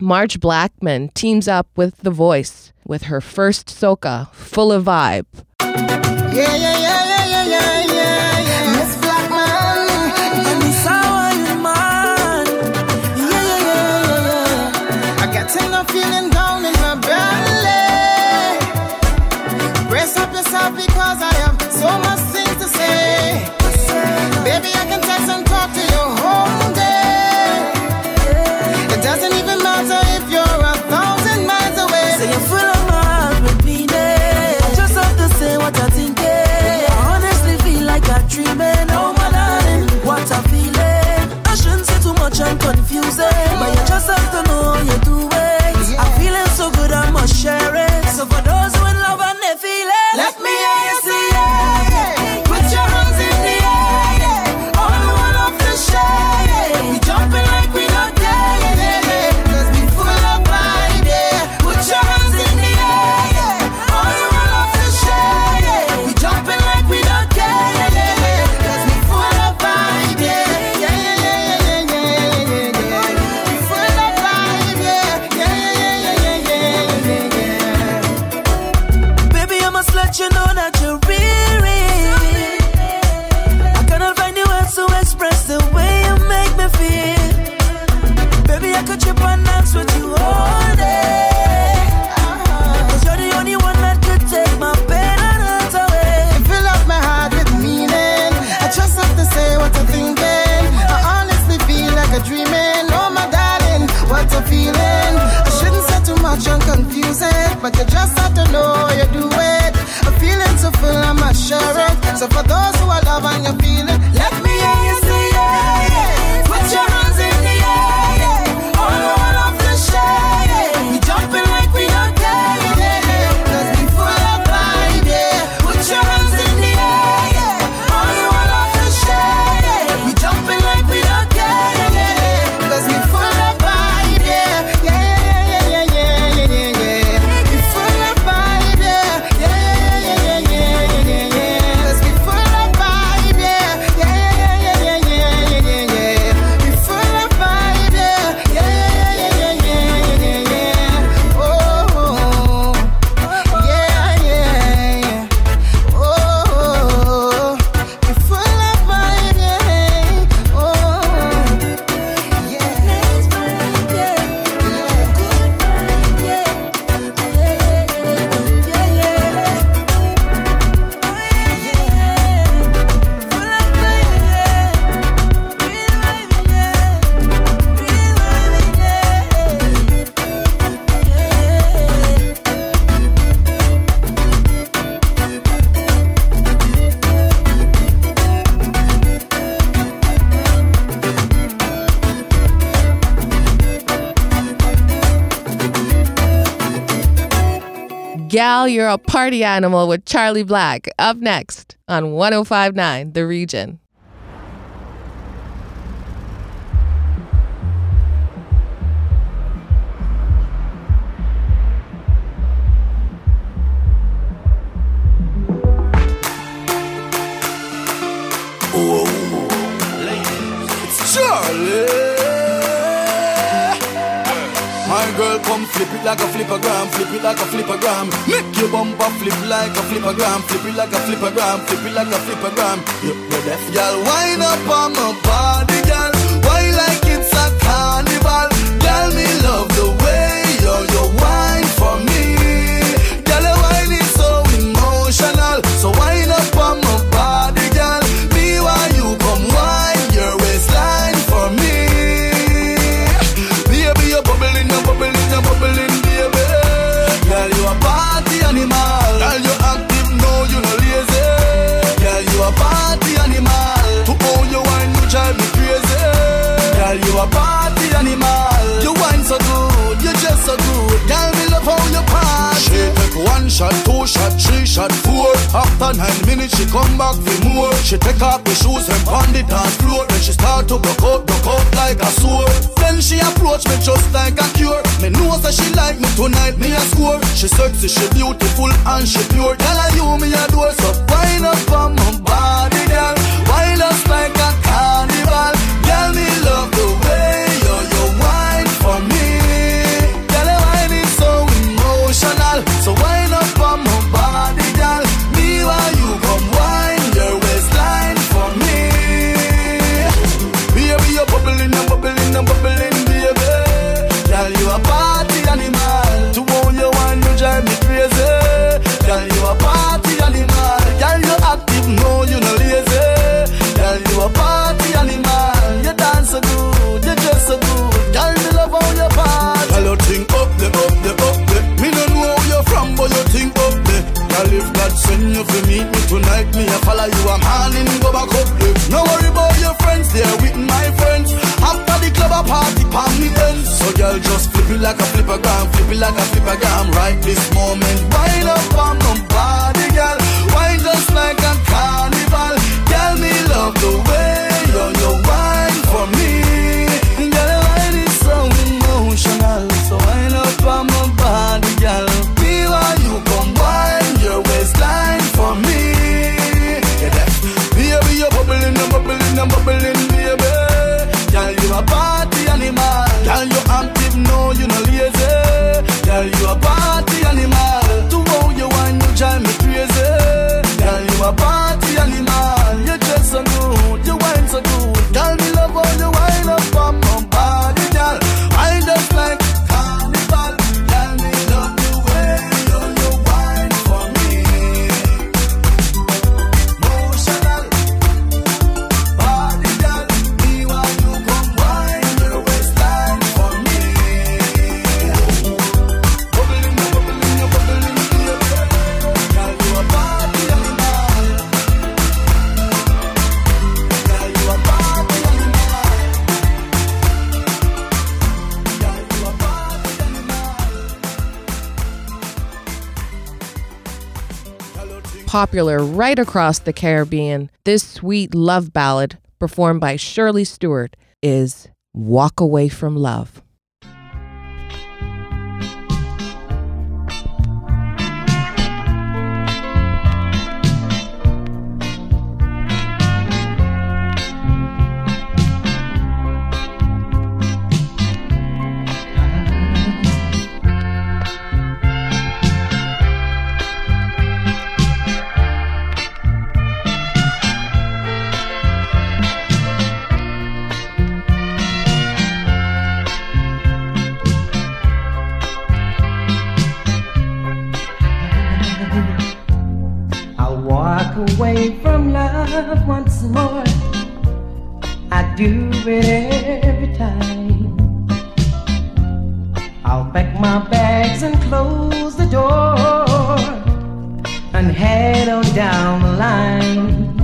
Marge Blackman teams up with The Voice with her first soca, full of vibe. Yeah, yeah, yeah. dos Now You're a Party Animal with Charly Black. Up next on 1059 The Region. My girl come flip it like a flipper gram, flip it like a flipper gram. Make your bumper flip like a flipper gram, flip it like a flipper gram, flip it like a flipper gram. you left, y'all wind up on my body, girl. Why like it's a car? One shot, two shot, three shot, four. After nine minutes, she come back with more. She take off the shoes and on the dance floor. Then she start to broke out, broke out like a sword. Then she approach me just like a cure. Me know that she like me tonight, me a score. She sexy, she beautiful and she pure. Tell her you me adore, so and in go back up. No worry about your friends, they're with my friends. After the club, a party, palm me ends. So girl, just flip it like a flipper gram, flip it like a flipper gram. Right this moment, wind up on Popular right across the Caribbean, this sweet love ballad, performed by Shirley Stewart, is Walk Away from Love. Love once more. I do it every time. I'll pack my bags and close the door and head on down the line.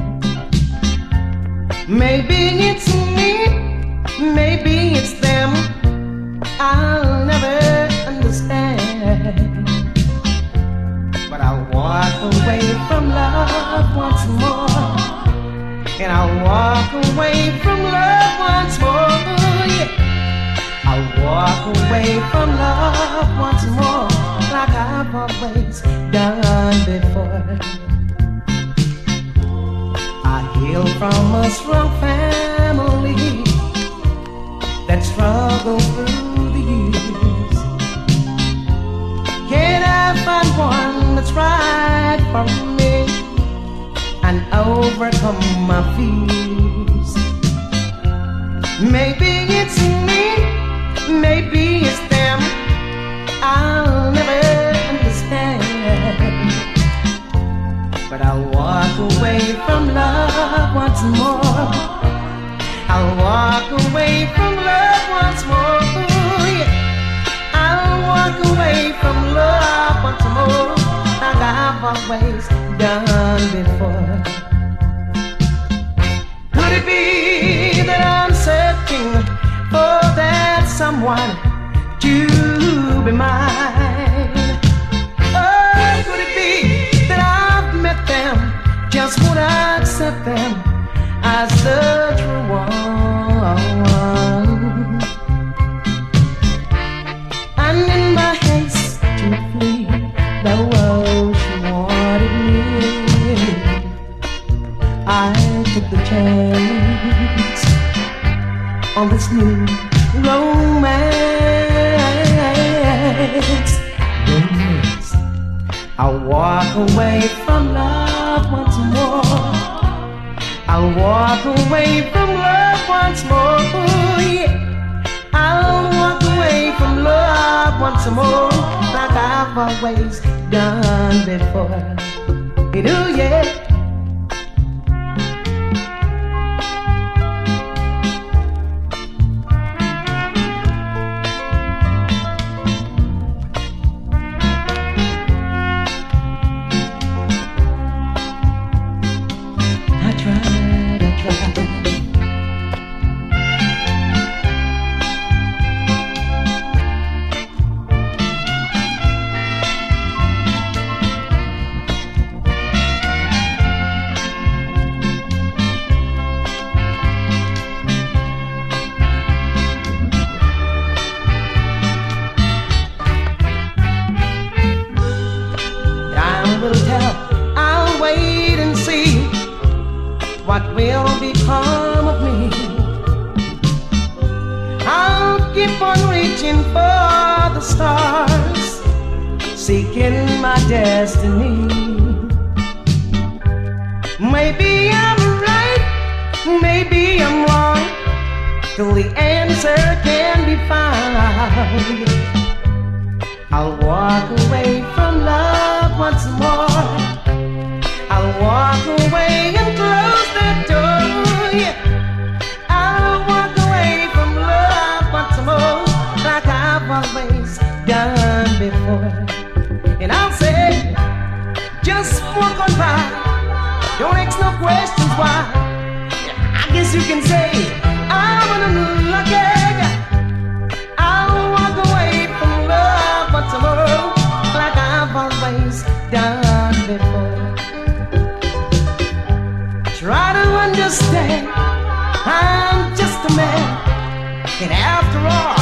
Maybe it's me, maybe it's them. I'll never understand. But I'll walk away from love once more. And I'll walk away from love once more. Yeah. I'll walk away from love once more. Like I've always done before. I hail from a strong family that struggled through the years. Can I find one that's right for me and overcome my fears? Maybe it's me, maybe it's them. I'll never understand. But I'll walk away from love once more. I'll walk away from love once more. Yeah. I'll walk away from love once more, like I've always done before. Could it be that I'm searching for that someone to be mine? Oh, could it be that I've met them, just won't accept them as the walk away from love once more. Yeah. I'll walk away from love once more, like I've always done before. You yeah. Seeking my destiny. Maybe I'm right, maybe I'm wrong, till the answer can be found. I'll walk away from love once more. Questions why. I guess you can say, I'm an unlucky guy. I'll walk away from love once tomorrow, like I've always done before. Try to understand, I'm just a man, and after all,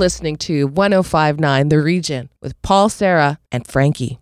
listening to 1059 The Region with Paul Sarah and Frankie.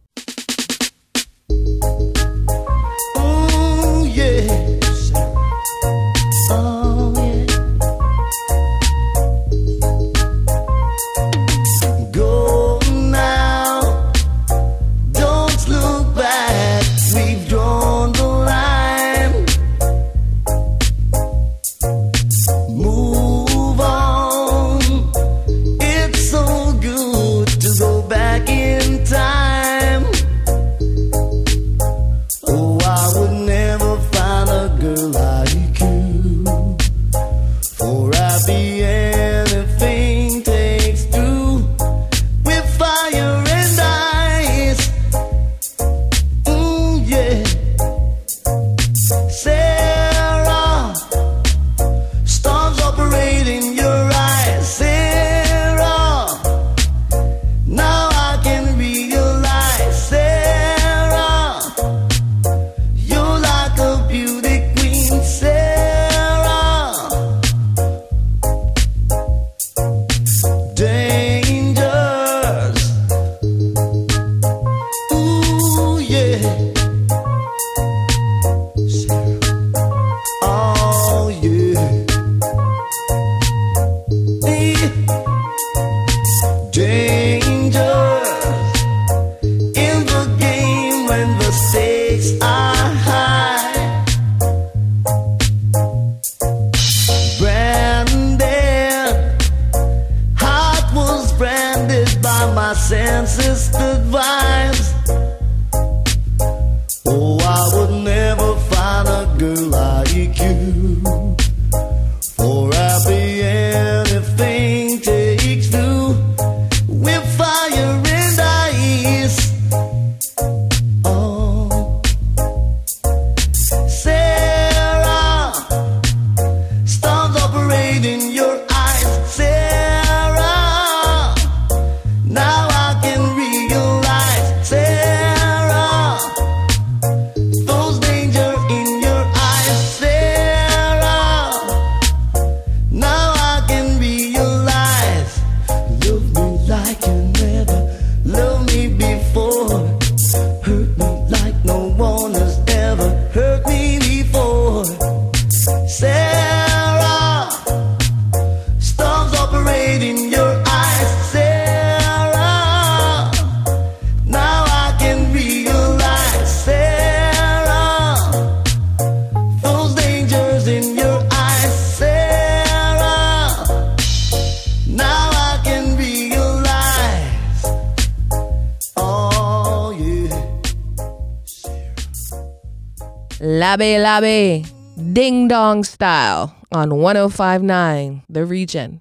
Labe Labe, Ding Dong Style on 1059 The Region.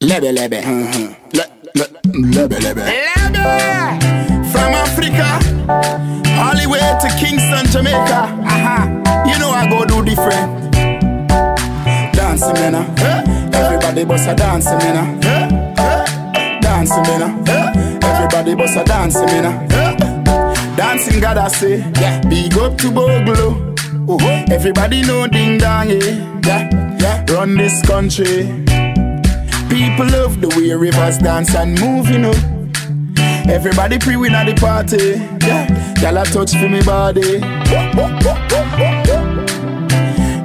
Lebe lebe. Le- le- Lebe lebe. Lebe. From Africa, all the way to Kingston, Jamaica. Aha. You know I go do different. Dancing, man. uh. Everybody bust a dancing, man. uh. Dancing, man. Everybody bust a dancing, man. Dancing, God, I say. Yeah. Big up to Bogle. Everybody know ding dong, yeah. yeah. Yeah. Run this country. People love the way ravers dance and move, you know. Everybody pre win at the party. Yeah, y'all a touch for me body.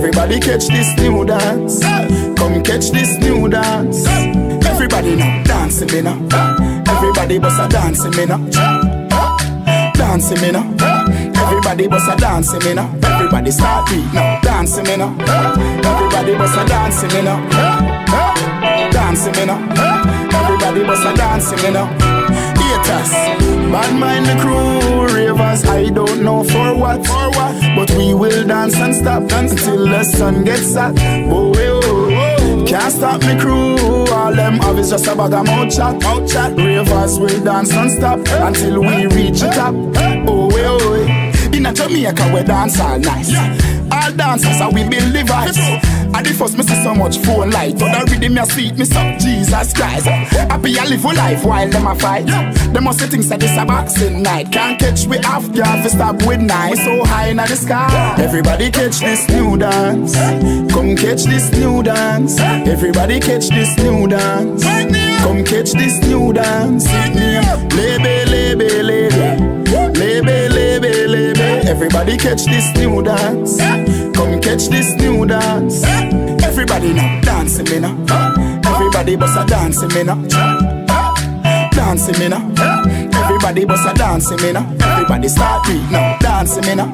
Everybody catch this new dance. Come catch this new dance. Everybody now dancing me now. Everybody bust a dancing me now. Dancing me now. Everybody bust a dancing me now. Everybody start beat now. Dancing me now. Everybody bust a dancing me now. Dancing me now. Everybody bust a dancing me now. Haters, bad mind the crew, ravers. I don't know for what, for what, but we will dance and stop until the sun gets hot. Oh, oh, oh. Can't stop me crew. All them have is just a bag of mouth chat. Mouth chat. Ravers will dance non-stop until we reach the top. A Jamaica, we dance all nice. All dancers are we build vibes. At the first, me see so much phone light. But the rhythm me see me suck Jesus Christ. Happy I live a life while them a fight. Them must say things that this a boxing night. Can't catch we off guard for stop with knife. So high in the sky. Everybody catch this new dance. Come catch this new dance. Everybody catch this new dance. Come catch this new dance. Lebe. Lebe, lebe, lebe. Everybody catch this new dance. Come catch this new dance. Everybody now dancing me now. Everybody bust a dancing me now. Dancing me now. Everybody bust a dancing me now. Everybody start beat now. Dancing me now.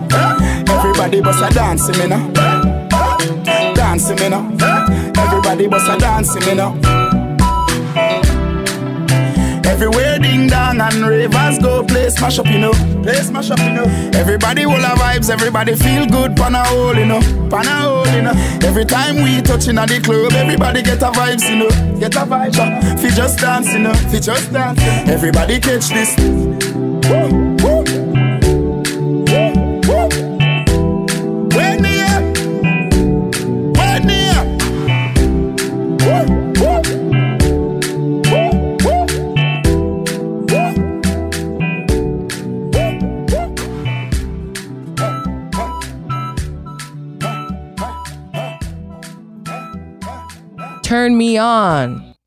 Everybody bust a dancing me now. Dancing me now. Everybody bust a dancing me now. Everywhere ding and ravers go play smash up, you know. Play smash up, you know. Everybody will have vibes, everybody feel good, pan a hole, you know. Pan a hole, you know. Every time we touching at the club, everybody get a vibes, you know. Get a vibe, uh, fi just dance, you know. Fi just dance. Everybody catch this. Woo,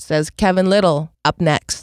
says Kevin Lyttle. Up next.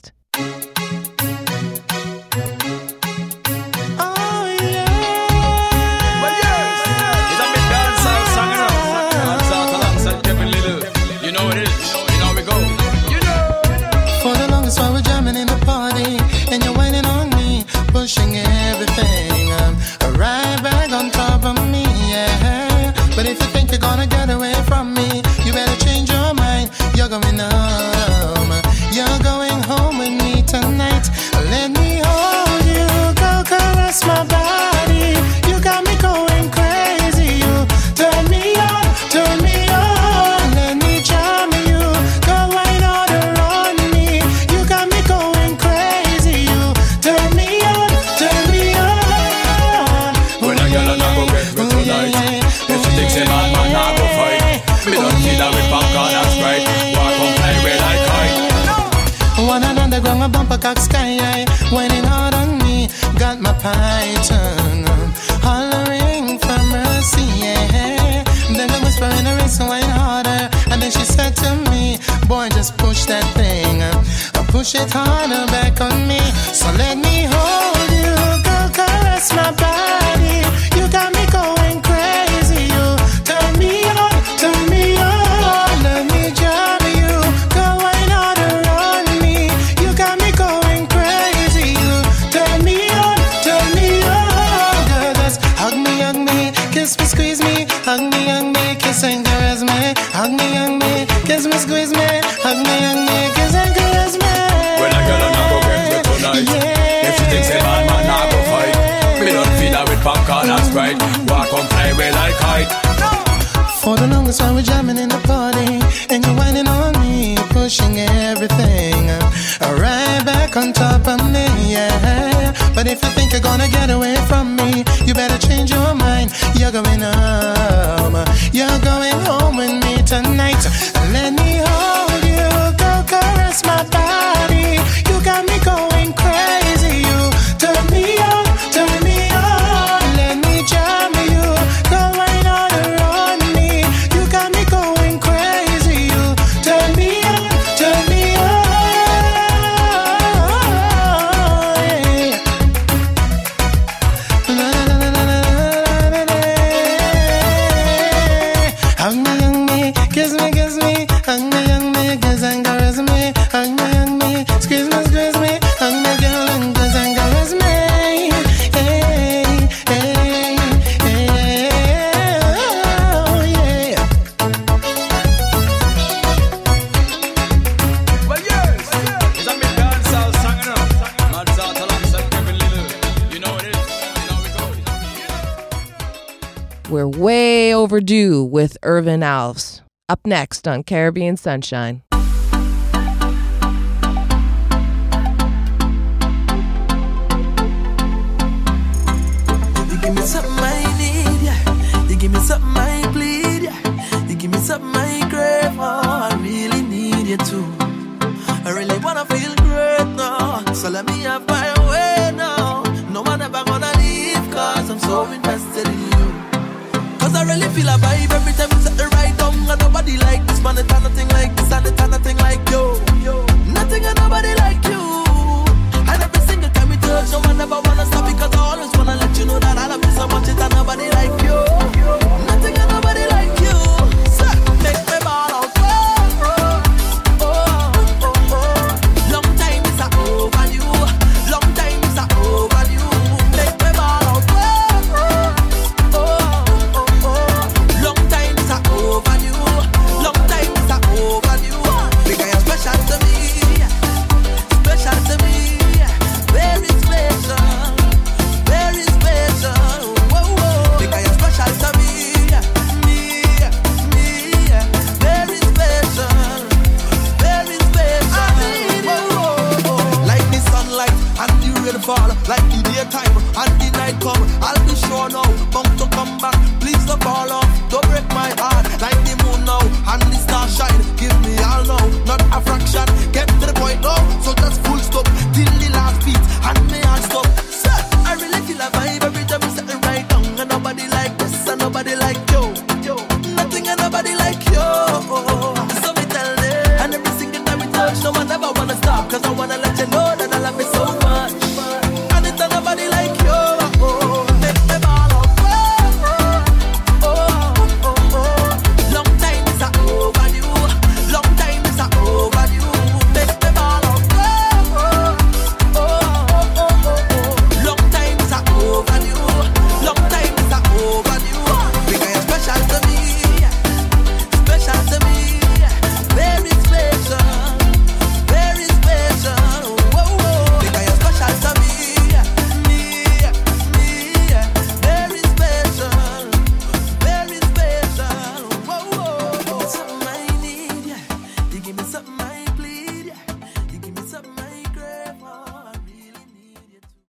Harder back on me. So let me Play with like kite. For the longest while we're jamming in the party, and you're whining on me, pushing everything uh, right back on top of me, yeah. But if you think you're gonna get away from me, you better change your mind. You're going home, you're going home with me tonight. Let me hold you, go caress my body. We're way overdue with Irvin Alves. Up next on Caribbean Sunshine. feel a vibe every time we set the right down. And nobody like this, man, it's nothing like this, and it's nothing like you. nobody like